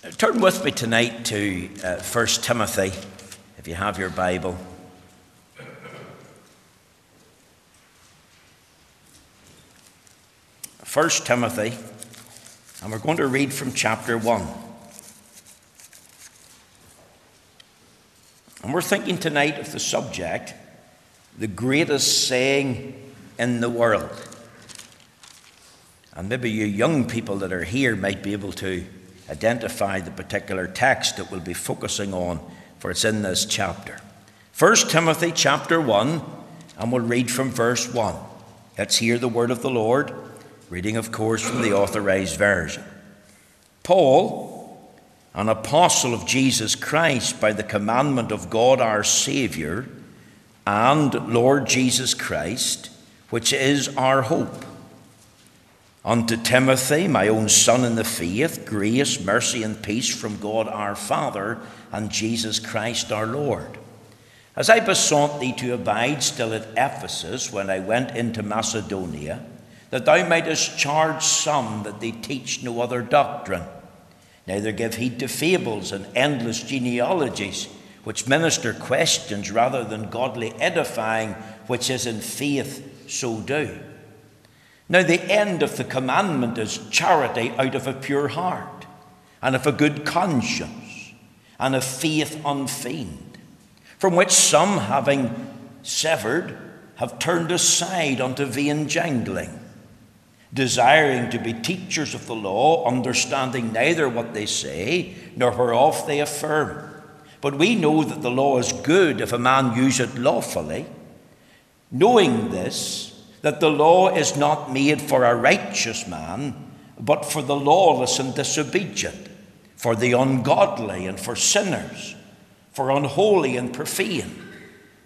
Turn with me tonight to uh, 1 Timothy, if you have your Bible. First Timothy, and we're going to read from chapter 1. And we're thinking tonight of the subject, the greatest saying in the world. And maybe you young people that are here might be able to identify the particular text that we'll be focusing on, for it's in this chapter. 1 Timothy chapter 1, and we'll read from verse 1. Let's hear the word of the Lord, reading, of course, from the authorized version. Paul, an apostle of Jesus Christ by the commandment of God our Saviour and Lord Jesus Christ, which is our hope Unto Timothy, my own son in the faith, grace, mercy, and peace from God our Father and Jesus Christ our Lord. As I besought thee to abide still at Ephesus when I went into Macedonia, that thou mightest charge some that they teach no other doctrine, neither give heed to fables and endless genealogies, which minister questions rather than godly edifying, which is in faith, so do. Now, the end of the commandment is charity out of a pure heart, and of a good conscience, and of faith unfeigned, from which some, having severed, have turned aside unto vain jangling, desiring to be teachers of the law, understanding neither what they say nor whereof they affirm. But we know that the law is good if a man use it lawfully. Knowing this, that the law is not made for a righteous man, but for the lawless and disobedient, for the ungodly and for sinners, for unholy and profane,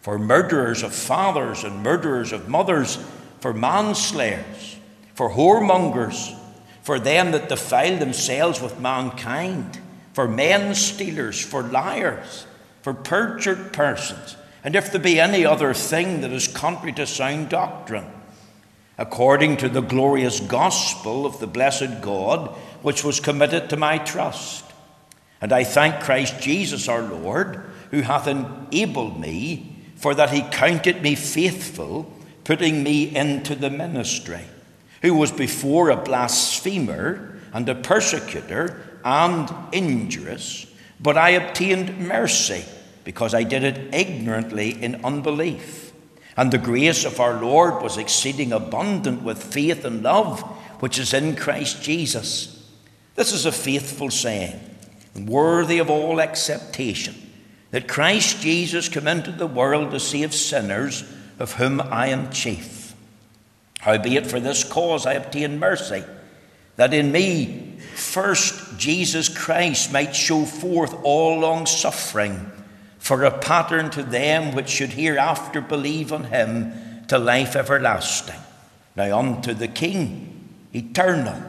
for murderers of fathers and murderers of mothers, for manslayers, for whoremongers, for them that defile themselves with mankind, for men stealers, for liars, for perjured persons, and if there be any other thing that is contrary to sound doctrine according to the glorious gospel of the blessed God, which was committed to my trust. And I thank Christ Jesus our Lord, who hath enabled me, for that he counted me faithful, putting me into the ministry, who was before a blasphemer and a persecutor and injurious, but I obtained mercy, because I did it ignorantly in unbelief. And the grace of our Lord was exceeding abundant with faith and love which is in Christ Jesus. This is a faithful saying, worthy of all acceptation, that Christ Jesus came into the world to save sinners, of whom I am chief. Howbeit for this cause I obtained mercy, that in me first Jesus Christ might show forth all long suffering for a pattern to them which should hereafter believe on him to life everlasting. Now unto the King, eternal,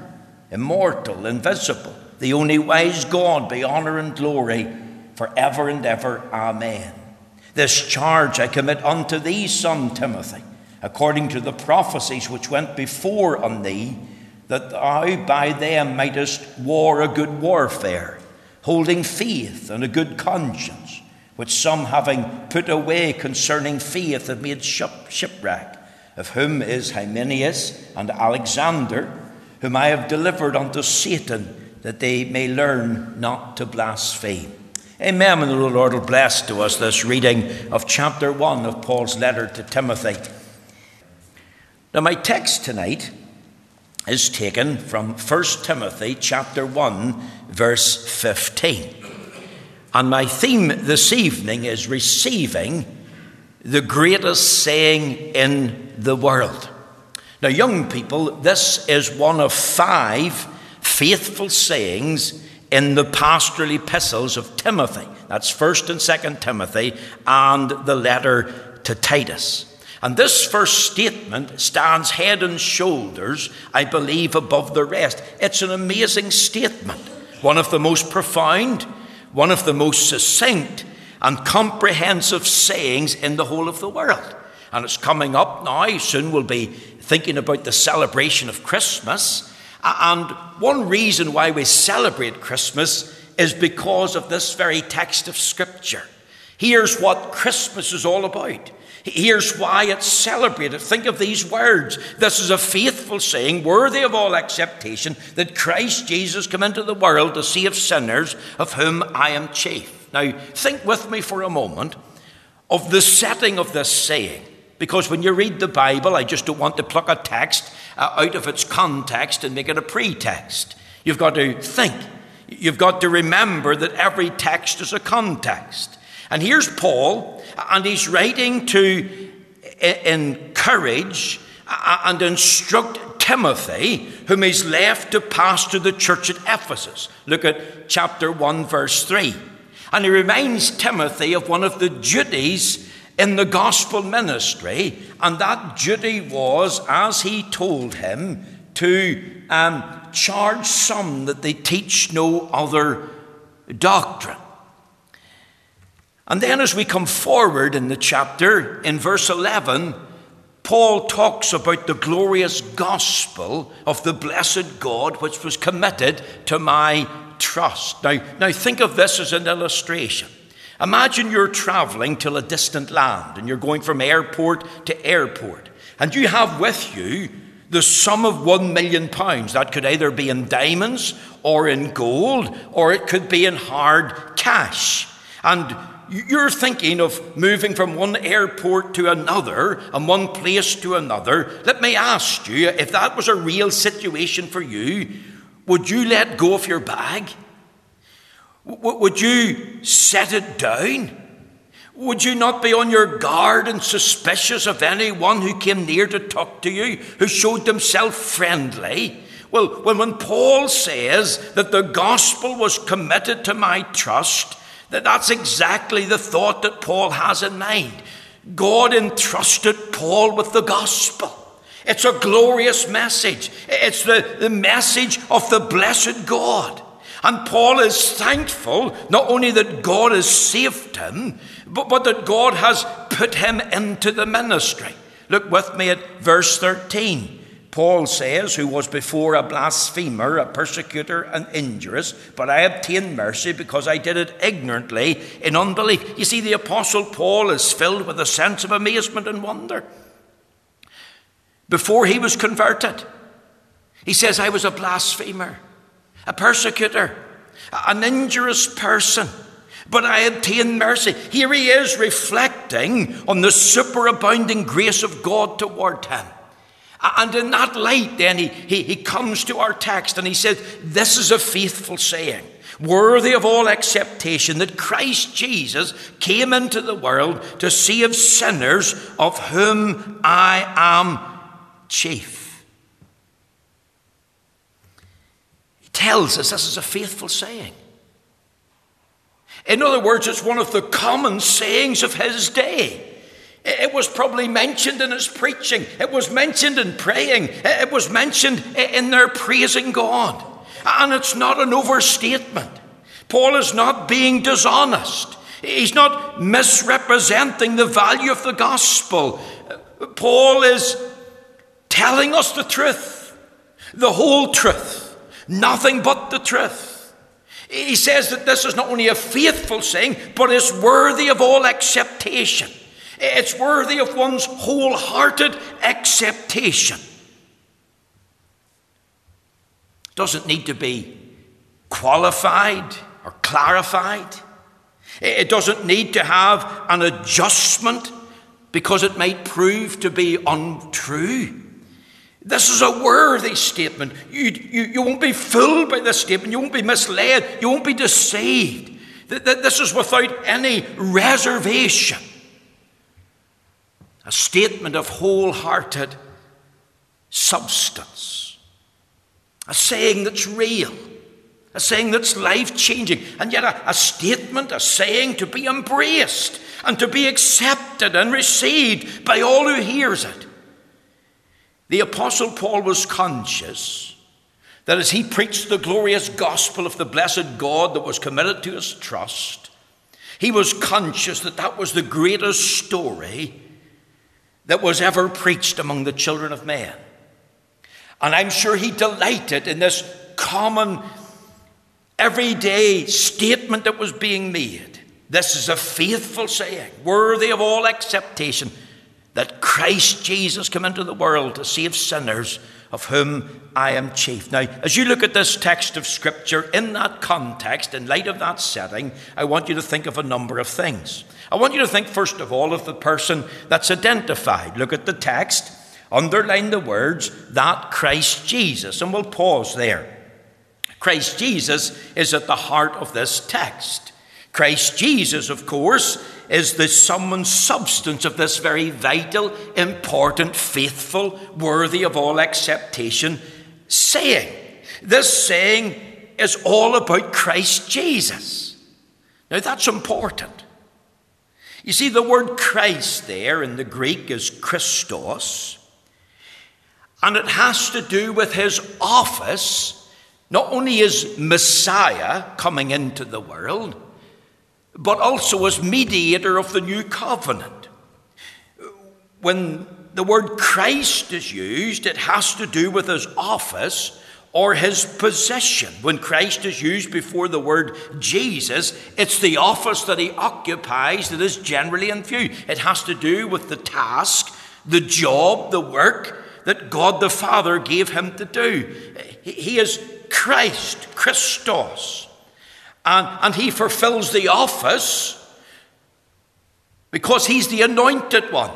immortal, invisible, the only wise God, be honour and glory for ever and ever. Amen. This charge I commit unto thee, son Timothy, according to the prophecies which went before on thee, that thou by them mightest war a good warfare, holding faith and a good conscience which some having put away concerning faith have made shipwreck, of whom is Hymenaeus and Alexander, whom I have delivered unto Satan, that they may learn not to blaspheme. Amen. And the Lord will bless to us this reading of chapter 1 of Paul's letter to Timothy. Now, my text tonight is taken from 1 Timothy chapter 1, verse 15. And my theme this evening is receiving the greatest saying in the world. Now, young people, this is one of five faithful sayings in the pastoral epistles of Timothy. That's 1st and 2nd Timothy and the letter to Titus. And this first statement stands head and shoulders, I believe, above the rest. It's an amazing statement, one of the most profound one of the most succinct and comprehensive sayings in the whole of the world. And it's coming up now. Soon we'll be thinking about the celebration of Christmas. And one reason why we celebrate Christmas is because of this very text of Scripture. Here's what Christmas is all about. Here's why it's celebrated. Think of these words. This is a faithful saying, worthy of all acceptation, that Christ Jesus came into the world to save sinners, of whom I am chief. Now, think with me for a moment of the setting of this saying. Because when you read the Bible, I just don't want to pluck a text uh, out of its context and make it a pretext. You've got to think. You've got to remember that every text is a context. And here's Paul, and he's writing to encourage and instruct Timothy, whom he's left to pastor the church at Ephesus. Look at chapter 1, verse 3. And he reminds Timothy of one of the duties in the gospel ministry, and that duty was, as he told him, to um, charge some that they teach no other doctrine. And then, as we come forward in the chapter, in verse 11, Paul talks about the glorious gospel of the blessed God which was committed to my trust. Now, now think of this as an illustration. Imagine you're traveling to a distant land and you're going from airport to airport, and you have with you the sum of one million pounds. That could either be in diamonds or in gold, or it could be in hard cash. And you're thinking of moving from one airport to another and one place to another. Let me ask you if that was a real situation for you, would you let go of your bag? Would you set it down? Would you not be on your guard and suspicious of anyone who came near to talk to you, who showed themselves friendly? Well, when, Paul says that the gospel was committed to my trust, that's exactly the thought that Paul has in mind. God entrusted Paul with the gospel. It's a glorious message. It's the, the message of the blessed God. And Paul is thankful not only that God has saved him, but, but that God has put him into the ministry. Look with me at verse 13. Paul says, who was before a blasphemer, a persecutor, and injurious, but I obtained mercy because I did it ignorantly in unbelief. You see, the Apostle Paul is filled with a sense of amazement and wonder. Before he was converted, he says, I was a blasphemer, a persecutor, an injurious person but I obtained mercy. Here he is reflecting on the superabounding grace of God toward him. And in that light, then, he, he, he comes to our text and he says, This is a faithful saying, worthy of all acceptation, that Christ Jesus came into the world to save sinners, of whom I am chief. He tells us this is a faithful saying. In other words, it's one of the common sayings of his day. It was probably mentioned in his preaching. It was mentioned in praying. It was mentioned in their praising God. And it's not an overstatement. Paul is not being dishonest. He's not misrepresenting the value of the gospel. Paul is telling us the truth, the whole truth, nothing but the truth. He says that this is not only a faithful saying, but is worthy of all acceptation. It's worthy of one's wholehearted acceptation. Doesn't need to be qualified or clarified. It doesn't need to have an adjustment because it might prove to be untrue. This is a worthy statement. You, you, you won't be fooled by this statement. You won't be misled. You won't be deceived. This is without any reservation a statement of wholehearted substance, a saying that's real, a saying that's life changing, and yet a, a, statement, a saying to be embraced and to be accepted and received by all who hears it. The Apostle Paul was conscious that as he preached the glorious gospel of the blessed God that was committed to his trust, he was conscious that that was the greatest story that was ever preached among the children of men. And I'm sure he delighted in this common everyday statement that was being made. This is a faithful saying, worthy of all acceptation, that Christ Jesus came into the world to save sinners, of whom I am chief. Now, as you look at this text of Scripture in that context, in light of that setting, I want you to think of a number of things. I want you to think, first of all, of the person that's identified. Look at the text, underline the words, that Christ Jesus, and we'll pause there. Christ Jesus is at the heart of this text. Christ Jesus, of course, is the sum and substance of this very vital, important, faithful, worthy of all acceptation saying. This saying is all about Christ Jesus. Now that's important. You see, the word Christ there in the Greek is Christos, and it has to do with his office not only as Messiah coming into the world, but also as mediator of the new covenant. When the word Christ is used, it has to do with his office or his position. When Christ is used before the word Jesus, it's the office that he occupies that is generally in view. It has to do with the task, the job, the work that God the Father gave him to do. He is Christ, Christos. And, and he fulfills the office because he's the anointed one.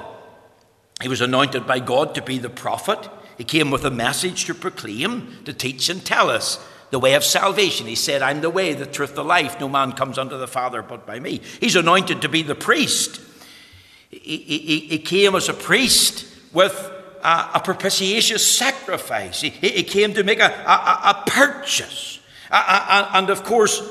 He was anointed by God to be the prophet. He came with a message to proclaim, to teach, and tell us the way of salvation. He said, I'm the way, the truth, the life. No man comes unto the Father but by me. He's anointed to be the priest. He, he, he came as a priest with a, a propitious sacrifice. He, he, came to make a, a, a purchase. and of course,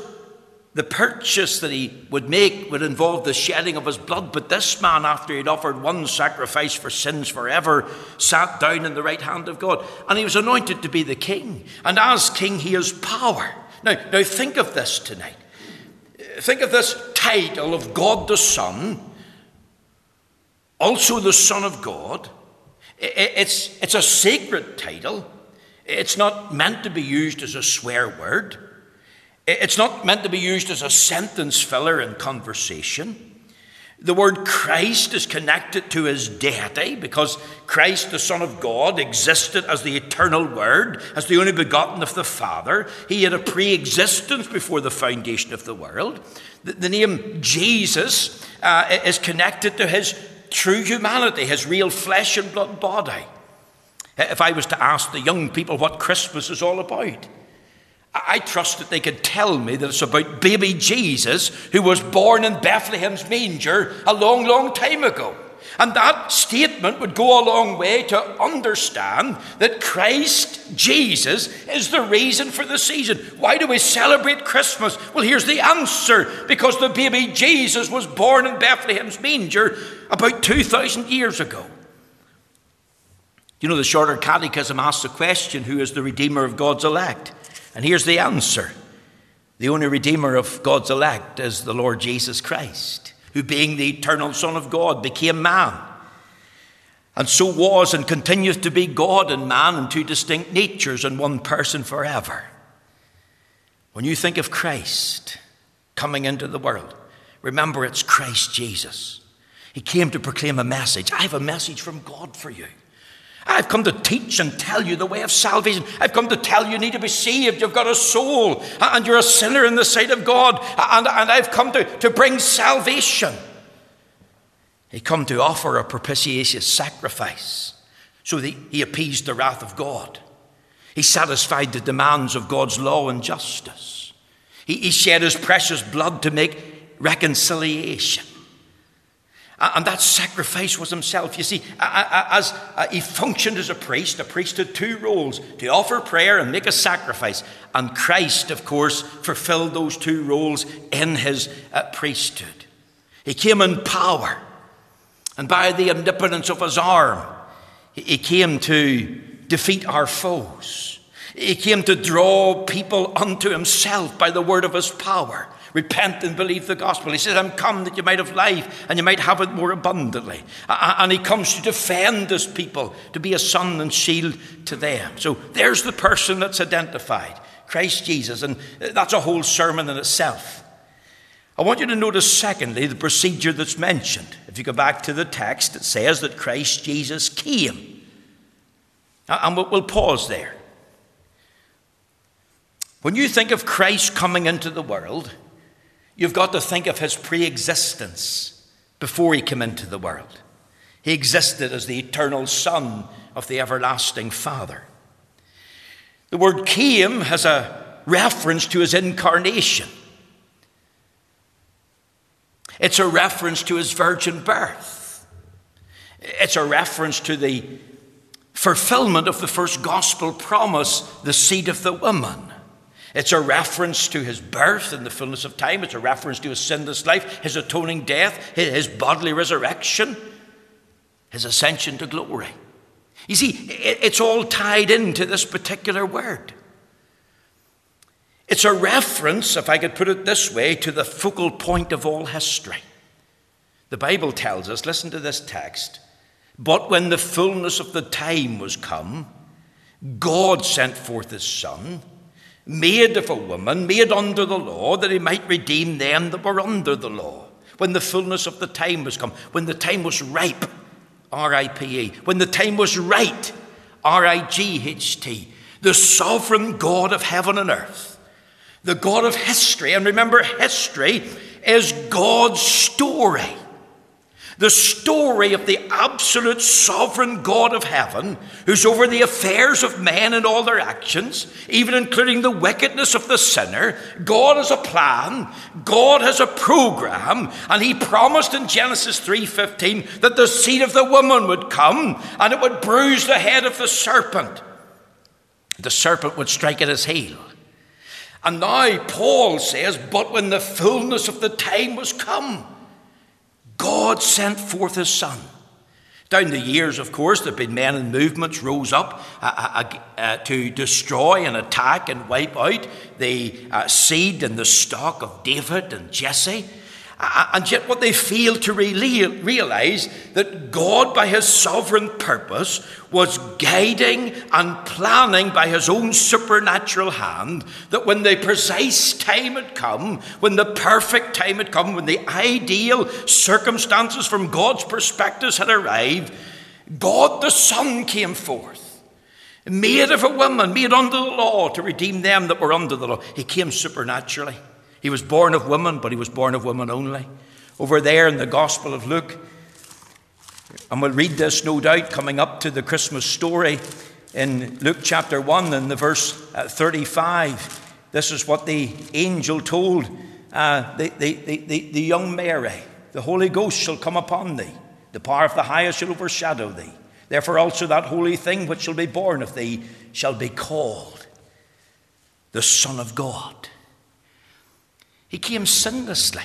the purchase that he would make would involve the shedding of his blood. But this man, after he'd offered one sacrifice for sins forever, sat down in the right hand of God. And he was anointed to be the king. And as king, he has power. Now, now think of this tonight. Think of this title of God the Son, also the Son of God. It's, it's a sacred title. It's not meant to be used as a swear word. It's not meant to be used as a sentence filler in conversation. The word Christ is connected to his deity because Christ, the Son of God, existed as the eternal Word, as the only begotten of the Father. He had a pre existence before the foundation of the world. The, the name Jesus uh, is connected to his true humanity, his real flesh and blood body. If I was to ask the young people what Christmas is all about, I trust that they could tell me that it's about baby Jesus who was born in Bethlehem's manger a long, long time ago. And that statement would go a long way to understand that Christ Jesus is the reason for the season. Why do we celebrate Christmas? Well, here's the answer because the baby Jesus was born in Bethlehem's manger about 2,000 years ago. You know, the Shorter Catechism asks the question who is the Redeemer of God's elect? And here's the answer the only Redeemer of God's elect is the Lord Jesus Christ, who, being the eternal Son of God, became man. And so was and continues to be God and man in two distinct natures in one person forever. When you think of Christ coming into the world, remember it's Christ Jesus. He came to proclaim a message. I have a message from God for you. I've come to teach and tell you the way of salvation. I've come to tell you you need to be saved. You've got a soul and you're a sinner in the sight of God. And, and I've come to, to bring salvation. He come to offer a propitious sacrifice so that he appeased the wrath of God. He satisfied the demands of God's law and justice. He, he shed his precious blood to make reconciliation. And that sacrifice was himself. You see, as he functioned as a priest, a priest had two roles to offer prayer and make a sacrifice. And Christ, of course, fulfilled those two roles in his uh, priesthood. He came in power, and by the omnipotence of his arm, he came to defeat our foes. He came to draw people unto himself by the word of his power. Repent and believe the gospel. He says, I'm come that you might have life and you might have it more abundantly. And he comes to defend his people, to be a sun and shield to them. So there's the person that's identified Christ Jesus, and that's a whole sermon in itself. I want you to notice, secondly, the procedure that's mentioned. If you go back to the text, it says that Christ Jesus came. And we'll pause there. When you think of Christ coming into the world, you've got to think of his pre existence before he came into the world. He existed as the eternal Son of the everlasting Father. The word came has a reference to his incarnation. It's a reference to his virgin birth. It's a reference to the fulfillment of the first gospel promise, the seed of the woman. It's a reference to his birth in the fullness of time. It's a reference to his sinless life, his atoning death, his bodily resurrection, his ascension to glory. You see, it's all tied into this particular word. It's a reference, if I could put it this way, to the focal point of all history. The Bible tells us, listen to this text, but when the fullness of the time was come, God sent forth his Son, made of a woman, made under the law, that he might redeem them that were under the law. When the fullness of the time was come, when the time was ripe, R I P E, when the time was right, R I G H T, the sovereign God of heaven and earth the God of history. And remember, history is God's story. The story of the absolute sovereign God of heaven, who's over the affairs of men and all their actions, even including the wickedness of the sinner. God has a plan, God has a program, and he promised in Genesis 3:15 that the seed of the woman would come and it would bruise the head of the serpent. The serpent would strike at his heel. And now Paul says, But when the fullness of the time was come, God sent forth his Son. Down the years, of course, there have been men and movements rose up uh, uh, uh, uh to destroy and attack and wipe out the uh, seed and the stock of David and Jesse. And yet, what they fail to realize that God, by His sovereign purpose, was guiding and planning by His own supernatural hand that when the precise time had come, when the perfect time had come, when the ideal circumstances from God's perspectives had arrived, God the Son came forth, made of a woman, made under the law to redeem them that were under the law. He came supernaturally. He was born of woman, but he was born of woman only. Over there in the Gospel of Luke, and we'll read this no doubt coming up to the Christmas story in Luke chapter 1 and the verse uh, 35. This is what the angel told uh, the, the, the, the young Mary The Holy Ghost shall come upon thee, the power of the highest shall overshadow thee. Therefore, also that holy thing which shall be born of thee shall be called the Son of God. He came sinlessly.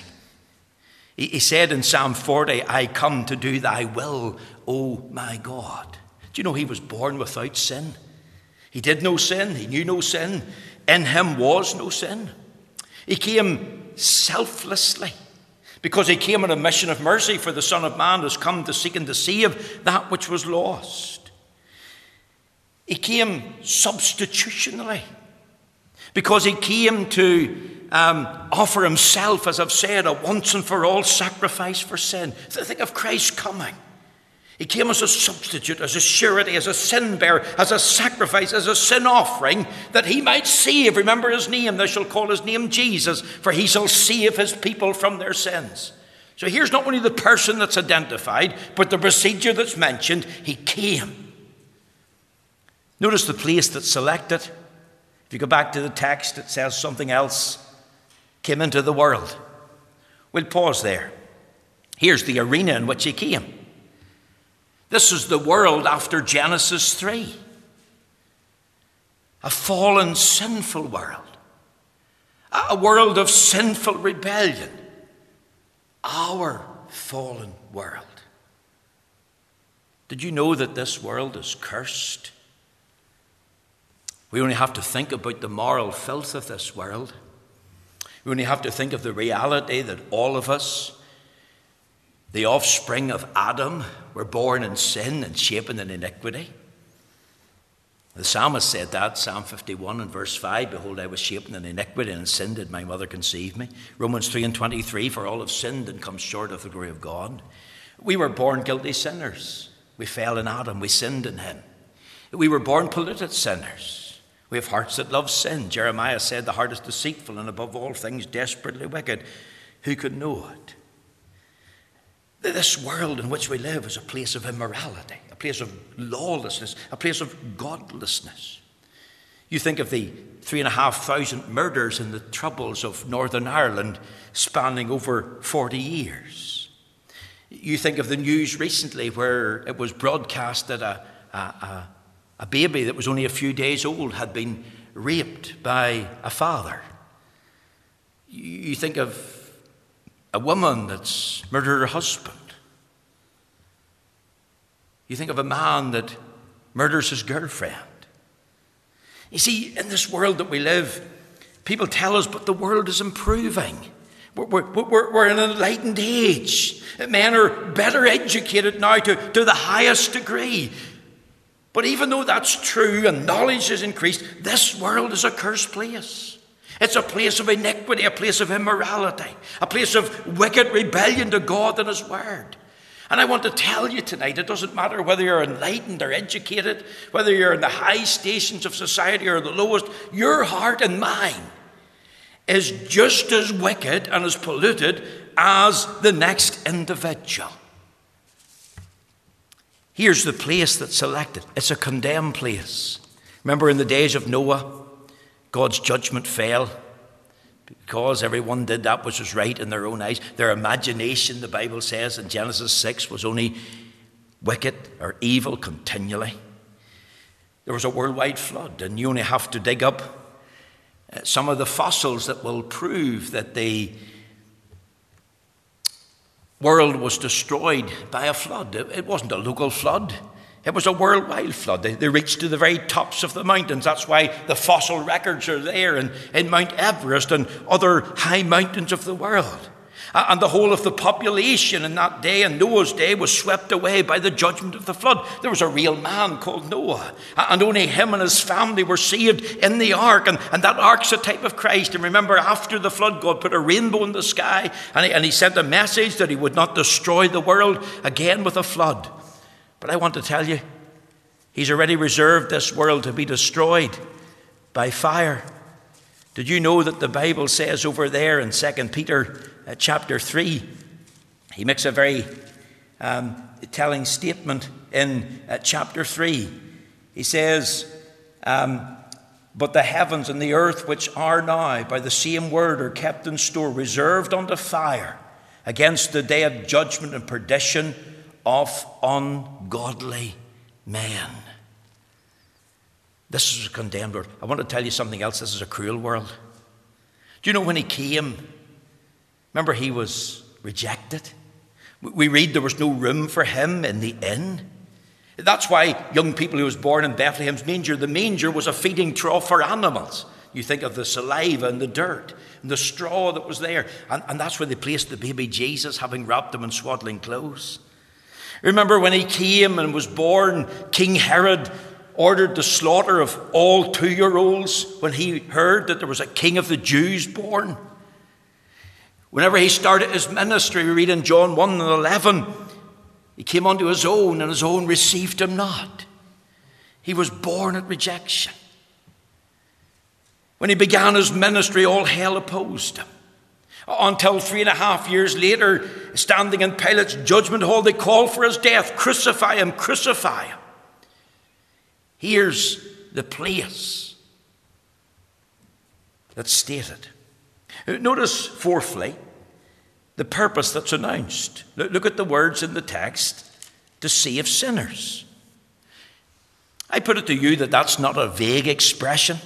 He, he said in Psalm 40, I come to do thy will, O my God. Do you know he was born without sin? He did no sin, he knew no sin. In him was no sin. He came selflessly because he came on a mission of mercy, for the Son of Man has come to seek and to save that which was lost. He came substitutionally because he came to um, offer himself, as I've said, a once and for all sacrifice for sin. Think of Christ coming. He came as a substitute, as a surety, as a sin bearer, as a sacrifice, as a sin offering, that he might save. Remember his name, they shall call his name Jesus, for he shall save his people from their sins. So here's not only the person that's identified, but the procedure that's mentioned. He came. Notice the place that's selected. If you go back to the text, it says something else came into the world. We'll pause there. Here's the arena in which he came. This is the world after Genesis 3. A fallen, sinful world. A world of sinful rebellion. Our fallen world. Did you know that this world is cursed? We only have to think about the moral filth of this world. We only have to think of the reality that all of us, the offspring of Adam, were born in sin and shapen in iniquity. The psalmist said that, Psalm 51 and verse 5 Behold, I was shapen in iniquity, and in sin did my mother conceive me. Romans 3 and 23 For all have sinned and come short of the glory of God. We were born guilty sinners. We fell in Adam, we sinned in him. We were born polluted sinners. We have hearts that love sin. Jeremiah said, The heart is deceitful and above all things desperately wicked. Who could know it? This world in which we live is a place of immorality, a place of lawlessness, a place of godlessness. You think of the three and a half thousand murders in the troubles of Northern Ireland spanning over 40 years. You think of the news recently where it was broadcast that a, a, a, a baby that was only a few days old had been raped by a father. You think of a woman that's murdered her husband. You think of a man that murders his girlfriend. You see, in this world that we live, people tell us, but the world is improving. We're, we're, we're in an enlightened age. Men are better educated now to, to the highest degree. But even though that's true and knowledge has increased, this world is a cursed place. It's a place of iniquity, a place of immorality, a place of wicked rebellion to God and His Word. And I want to tell you tonight it doesn't matter whether you're enlightened or educated, whether you're in the high stations of society or the lowest, your heart and mine is just as wicked and as polluted as the next individual. Here's the place that's selected it's a condemned place. Remember in the days of Noah? God's judgment fell because everyone did that which was right in their own eyes. Their imagination, the Bible says in Genesis 6, was only wicked or evil continually. There was a worldwide flood, and you only have to dig up uh, some of the fossils that will prove that the world was destroyed by a flood. It wasn't a local flood. It was a worldwide flood. They, reached to the very tops of the mountains. That's why the fossil records are there in, in Mount Everest and other high mountains of the world. Uh, and the whole of the population in that day, in Noah's day, was swept away by the judgment of the flood. There was a real man called Noah, uh, and only him and his family were saved in the ark. And, and that ark's a type of Christ. And remember, after the flood, God put a rainbow in the sky, and he, and he sent a message that he would not destroy the world again with a flood. But I want to tell you, He's already reserved this world to be destroyed by fire. Did you know that the Bible says over there in 2 Peter uh, chapter 3, he makes a very um, telling statement in uh, chapter 3. He says, um, But the heavens and the earth, which are now by the same word, are kept in store, reserved unto fire against the day of judgment and perdition of ungodly men. This is a condemned world. I want to tell you something else. This is a cruel world. Do you know when he came? Remember, he was rejected. We read there was no room for him in the inn. That's why young people who was born in Bethlehem's manger, the manger was a feeding trough for animals. You think of the saliva and the dirt and the straw that was there. And, and that's where they placed the baby Jesus, having wrapped him in swaddling clothes. Remember when he came and was born, King Herod ordered the slaughter of all two year olds when he heard that there was a king of the Jews born. Whenever he started his ministry, we read in John 1 and 11, he came unto his own, and his own received him not. He was born at rejection. When he began his ministry, all hell opposed him. Until three and a half years later, standing in Pilate's judgment hall, they called for his death crucify him, crucify him. Here's the place that's stated. Notice, fourthly, the purpose that's announced. Look at the words in the text to save sinners. I put it to you that that's not a vague expression.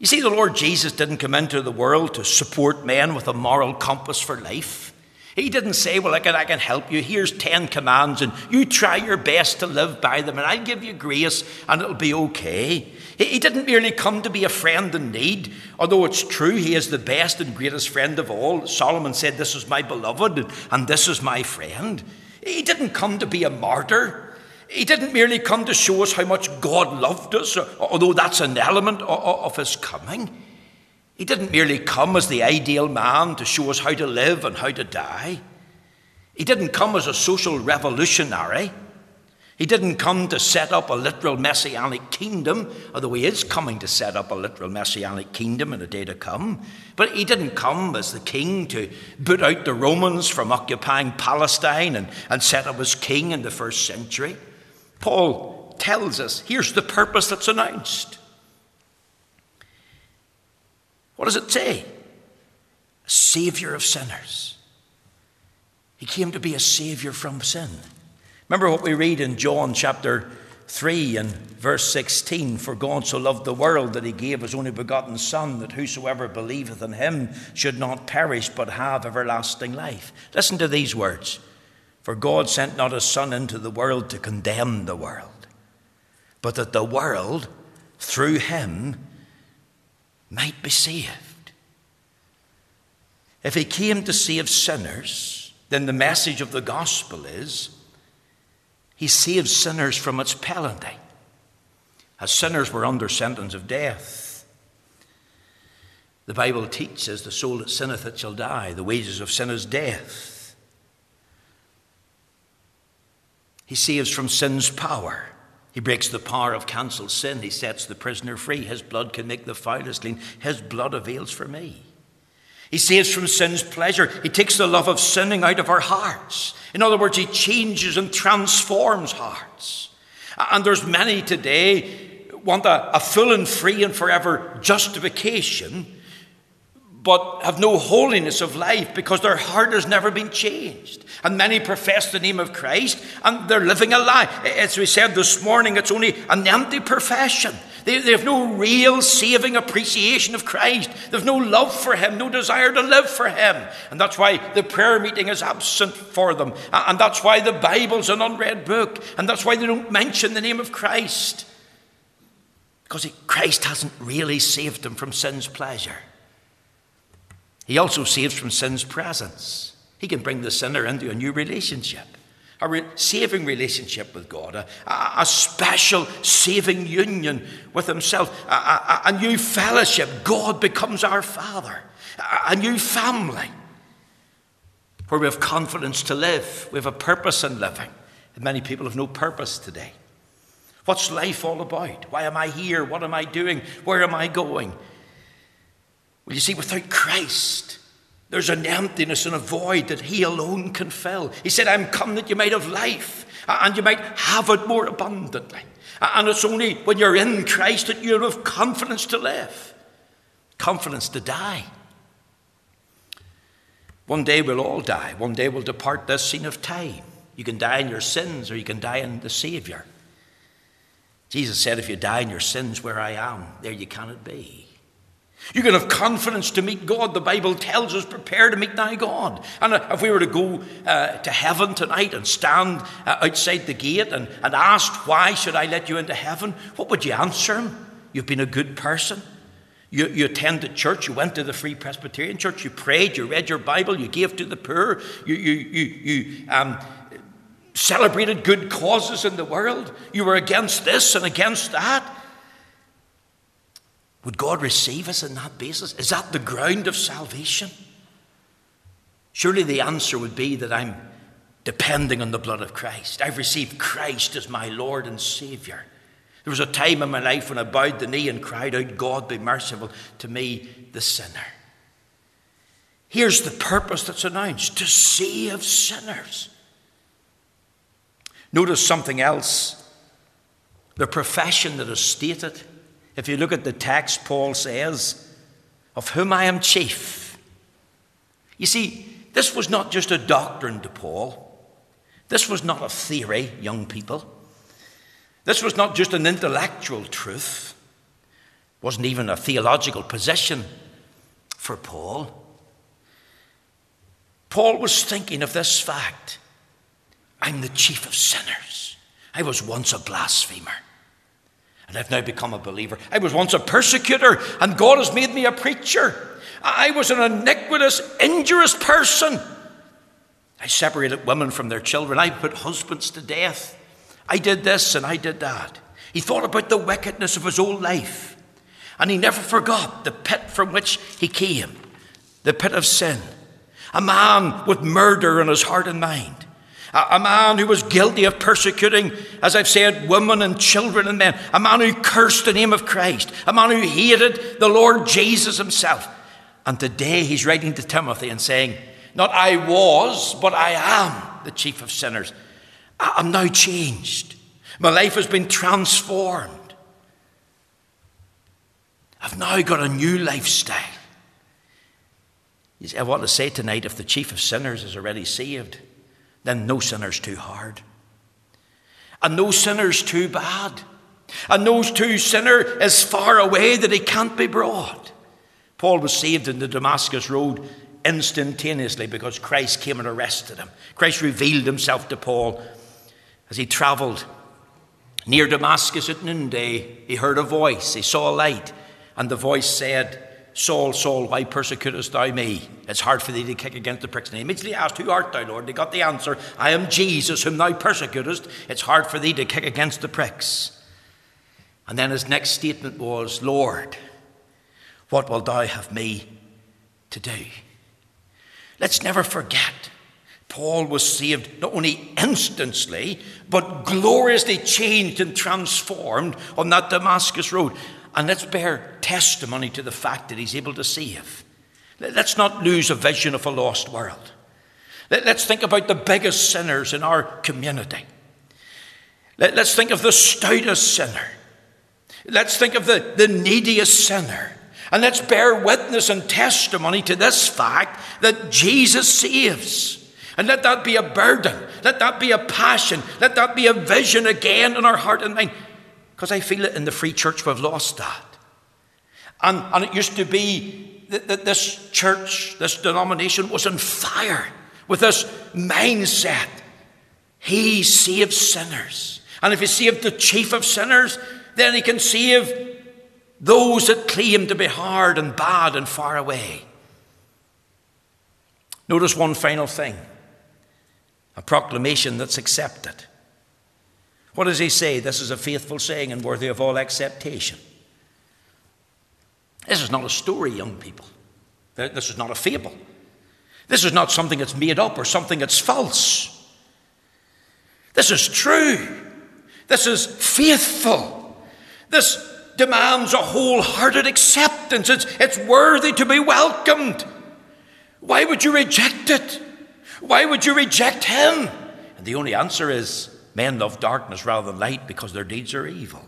You see, the Lord Jesus didn't come into the world to support men with a moral compass for life. He didn't say, Well, I can, I can help you. Here's 10 commands, and you try your best to live by them, and I'll give you grace, and it'll be okay. He didn't merely come to be a friend in need, although it's true he is the best and greatest friend of all. Solomon said, This is my beloved, and this is my friend. He didn't come to be a martyr. He didn't merely come to show us how much God loved us, although that's an element of his coming. He didn't merely come as the ideal man to show us how to live and how to die. He didn't come as a social revolutionary. He didn't come to set up a literal messianic kingdom, although he is coming to set up a literal messianic kingdom in a day to come. But he didn't come as the king to boot out the Romans from occupying Palestine and, and set up as king in the first century. Paul tells us here's the purpose that's announced. What does it say? A savior of sinners. He came to be a savior from sin. Remember what we read in John chapter 3 and verse 16 For God so loved the world that he gave his only begotten Son, that whosoever believeth in him should not perish but have everlasting life. Listen to these words For God sent not his Son into the world to condemn the world, but that the world through him might be saved. If he came to save sinners, then the message of the gospel is he saves sinners from its penalty, as sinners were under sentence of death. The Bible teaches the soul that sinneth it shall die. The wages of sin is death. He saves from sin's power. He breaks the power of cancelled sin. He sets the prisoner free. His blood can make the foulest clean. His blood avails for me. He saves from sin's pleasure. He takes the love of sinning out of our hearts. In other words, he changes and transforms hearts. And there's many today want a, a full and free and forever justification, but have no holiness of life because their heart has never been changed. And many profess the name of Christ and they're living a lie. As we said this morning, it's only an empty profession. They, they have no real saving appreciation of Christ. They have no love for Him, no desire to live for Him. And that's why the prayer meeting is absent for them. And that's why the Bible's an unread book. And that's why they don't mention the name of Christ. Because Christ hasn't really saved them from sin's pleasure. He also saves from sin's presence. He can bring the sinner into a new relationship a re- saving relationship with God, a, a, a, special saving union with Himself, a, a, new fellowship. God becomes our Father, a, new family where we have confidence to live, we have a purpose in living. And many people have no purpose today. What's life all about? Why am I here? What am I doing? Where am I going? Well, you see, without Christ, there's an emptiness and a void that He alone can fill. He said, I'm come that you might have life and you might have it more abundantly. And it's only when you're in Christ that you have confidence to live, confidence to die. One day we'll all die. One day we'll depart this scene of time. You can die in your sins or you can die in the Savior. Jesus said, If you die in your sins where I am, there you cannot be. You can have confidence to meet God. The Bible tells us, prepare to meet thy God. And if we were to go uh, to heaven tonight and stand uh, outside the gate and, and ask, why should I let you into heaven? What would you answer him? You've been a good person. You, you attended church, you went to the Free Presbyterian Church, you prayed, you read your Bible, you gave to the poor, you, you, you, you um, celebrated good causes in the world, you were against this and against that. Would God receive us on that basis? Is that the ground of salvation? Surely the answer would be that I'm depending on the blood of Christ. I've received Christ as my Lord and Savior. There was a time in my life when I bowed the knee and cried out, God be merciful to me, the sinner. Here's the purpose that's announced to save sinners. Notice something else. The profession that is stated if you look at the text, Paul says, Of whom I am chief. You see, this was not just a doctrine to Paul. This was not a theory, young people. This was not just an intellectual truth. It wasn't even a theological position for Paul. Paul was thinking of this fact I'm the chief of sinners. I was once a blasphemer and I've now become a believer. I was once a persecutor, and God has made me a preacher. I was an iniquitous, injurious person. I separated women from their children. I put husbands to death. I did this and I did that. He thought about the wickedness of his old life. And he never forgot the pit from which he came, the pit of sin. A man with murder in his heart and mind. A, man who was guilty of persecuting, as I've said, women and children and men. A man who cursed the name of Christ. A man who hated the Lord Jesus himself. And today he's writing to Timothy and saying, Not I was, but I am the chief of sinners. I'm now changed. My life has been transformed. I've now got a new lifestyle. I want to say tonight if the chief of sinners is already saved, then no sinner's too hard. And no sinner's too bad. And no too sinner is far away that he can't be brought. Paul was saved in the Damascus Road instantaneously because Christ came and arrested him. Christ revealed himself to Paul as he traveled near Damascus at noonday. He heard a voice, he saw a light, and the voice said, Saul, Saul, why persecutest thou me? It's hard for thee to kick against the pricks. And he immediately asked, Who art thou, Lord? They got the answer, I am Jesus, whom thou persecutest. It's hard for thee to kick against the pricks. And then his next statement was, Lord, what will thou have me to do? Let's never forget, Paul was saved not only instantly, but gloriously changed and transformed on that Damascus road. And let's bear testimony to the fact that he's able to save. Let's not lose a vision of a lost world. Let's think about the biggest sinners in our community. Let's think of the stoutest sinner. Let's think of the, the neediest sinner. And let's bear witness and testimony to this fact that Jesus saves. And let that be a burden. Let that be a passion. Let that be a vision again in our heart and mind. Because I feel it in the free church we've lost that. And, and it used to be that, that this church, this denomination was on fire with this mindset. He saves sinners. And if he saved the chief of sinners, then he can save those that claim to be hard and bad and far away. Notice one final thing a proclamation that's accepted. What does he say? This is a faithful saying and worthy of all acceptation. This is not a story, young people. This is not a fable. This is not something that's made up or something that's false. This is true. This is faithful. This demands a wholehearted acceptance. It's, it's worthy to be welcomed. Why would you reject it? Why would you reject him? And the only answer is Men love darkness rather than light because their deeds are evil.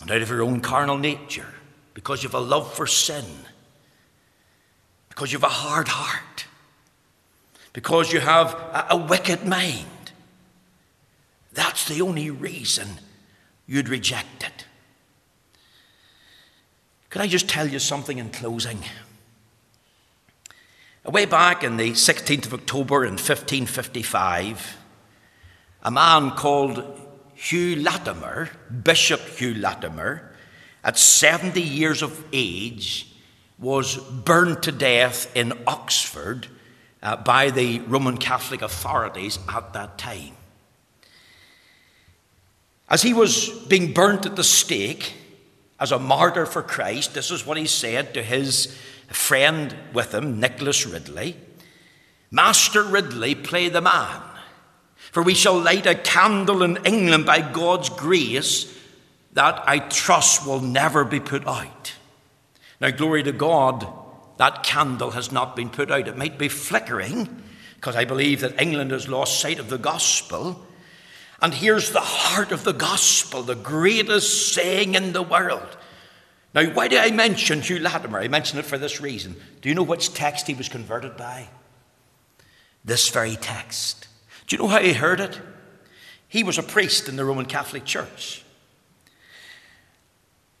And out of your own carnal nature, because you have a love for sin, because you have a hard heart, because you have a, a wicked mind, that's the only reason you'd reject it. Could I just tell you something in closing? Way back in the 16th of October in 1555, a man called Hugh Latimer, Bishop Hugh Latimer, at 70 years of age, was burned to death in Oxford uh, by the Roman Catholic authorities at that time. As he was being burnt at the stake as a martyr for Christ, this is what he said to his friend with him, Nicholas Ridley Master Ridley, play the man. For we shall light a candle in England by God's grace that I trust will never be put out. Now, glory to God, that candle has not been put out. It might be flickering, because I believe that England has lost sight of the gospel. And here's the heart of the gospel, the greatest saying in the world. Now, why did I mention Hugh Latimer? I mention it for this reason. Do you know which text he was converted by? This very text. Do you know how he heard it? He was a priest in the Roman Catholic Church.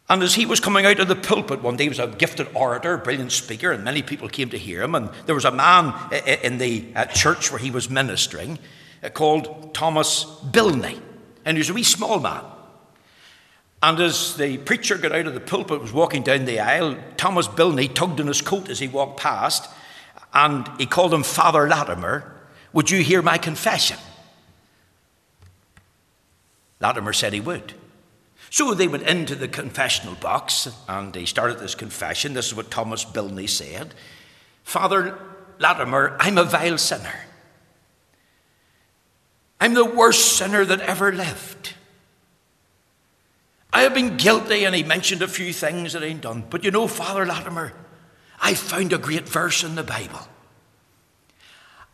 And as he was coming out of the pulpit one day, he was a gifted orator, brilliant speaker, and many people came to hear him. And there was a man eh, eh, in the uh, church where he was ministering called Thomas Bilney. And he was a wee small man. And as the preacher got out of the pulpit, was walking down the aisle, Thomas Bilney tugged in his coat as he walked past, and he called him Father Latimer. Would you hear my confession? Latimer said he would. So they went into the confessional box and he started this confession. This is what Thomas Bilney said Father Latimer, I'm a vile sinner. I'm the worst sinner that ever lived. I have been guilty, and he mentioned a few things that I'd done. But you know, Father Latimer, I found a great verse in the Bible.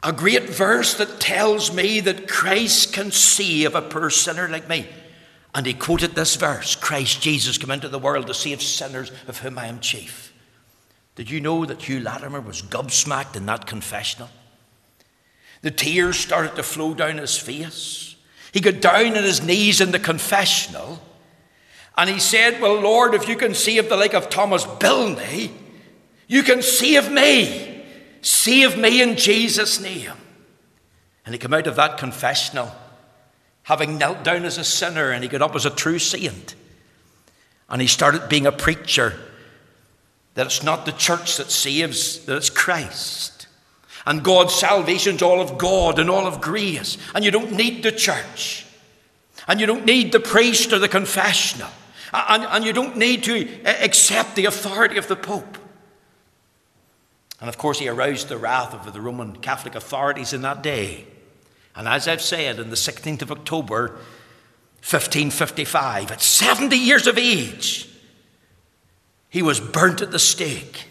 A great verse that tells me that Christ can save a poor sinner like me. And he quoted this verse Christ Jesus came into the world to save sinners, of whom I am chief. Did you know that Hugh Latimer was gobsmacked in that confessional? The tears started to flow down his face. He got down on his knees in the confessional and he said, Well, Lord, if you can save the like of Thomas Bilney, you can save me. Save me in Jesus' name. And he came out of that confessional having knelt down as a sinner and he got up as a true saint. And he started being a preacher that it's not the church that saves, that it's Christ. And God's salvation's all of God and all of grace. And you don't need the church. And you don't need the priest or the confessional. And, and you don't need to eh, accept the authority of the Pope. And of course, he aroused the wrath of the Roman Catholic authorities in that day. And as I've said, on the 16th of October, 1555, at 70 years of age, he was burnt at the stake.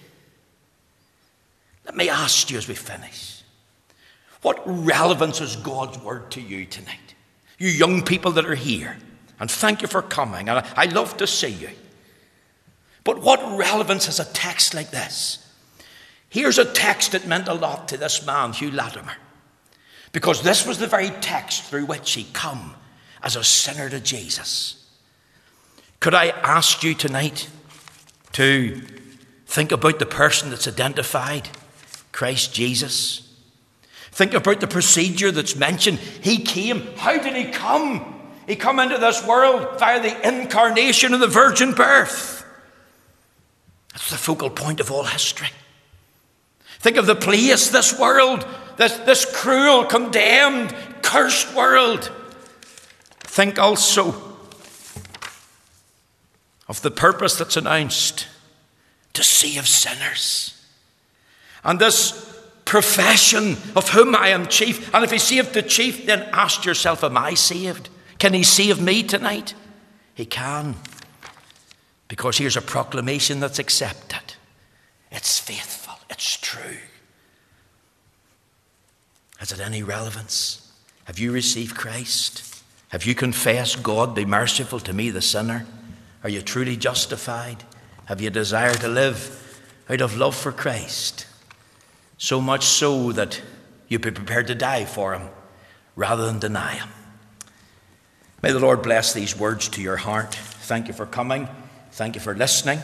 Let me ask you as we finish what relevance is God's word to you tonight? You young people that are here. And thank you for coming. And I love to see you. But what relevance has a text like this? Here's a text that meant a lot to this man, Hugh Latimer. Because this was the very text through which he come as a sinner to Jesus. Could I ask you tonight to think about the person that's identified, Christ Jesus? Think about the procedure that's mentioned. He came. How did he come? He come into this world via the incarnation of the virgin birth. That's the focal point of all history. Think of the place, this world, this, this cruel, condemned, cursed world. Think also of the purpose that's announced to save sinners. And this profession of whom I am chief. And if he saved the chief, then ask yourself, Am I saved? Can he save me tonight? He can. Because here's a proclamation that's accepted. It's faithful, it's true. Has it any relevance? Have you received Christ? Have you confessed, God, be merciful to me, the sinner? Are you truly justified? Have you desire to live out of love for Christ? So much so that you'd be prepared to die for him rather than deny him. May the Lord bless these words to your heart. Thank you for coming. Thank you for listening.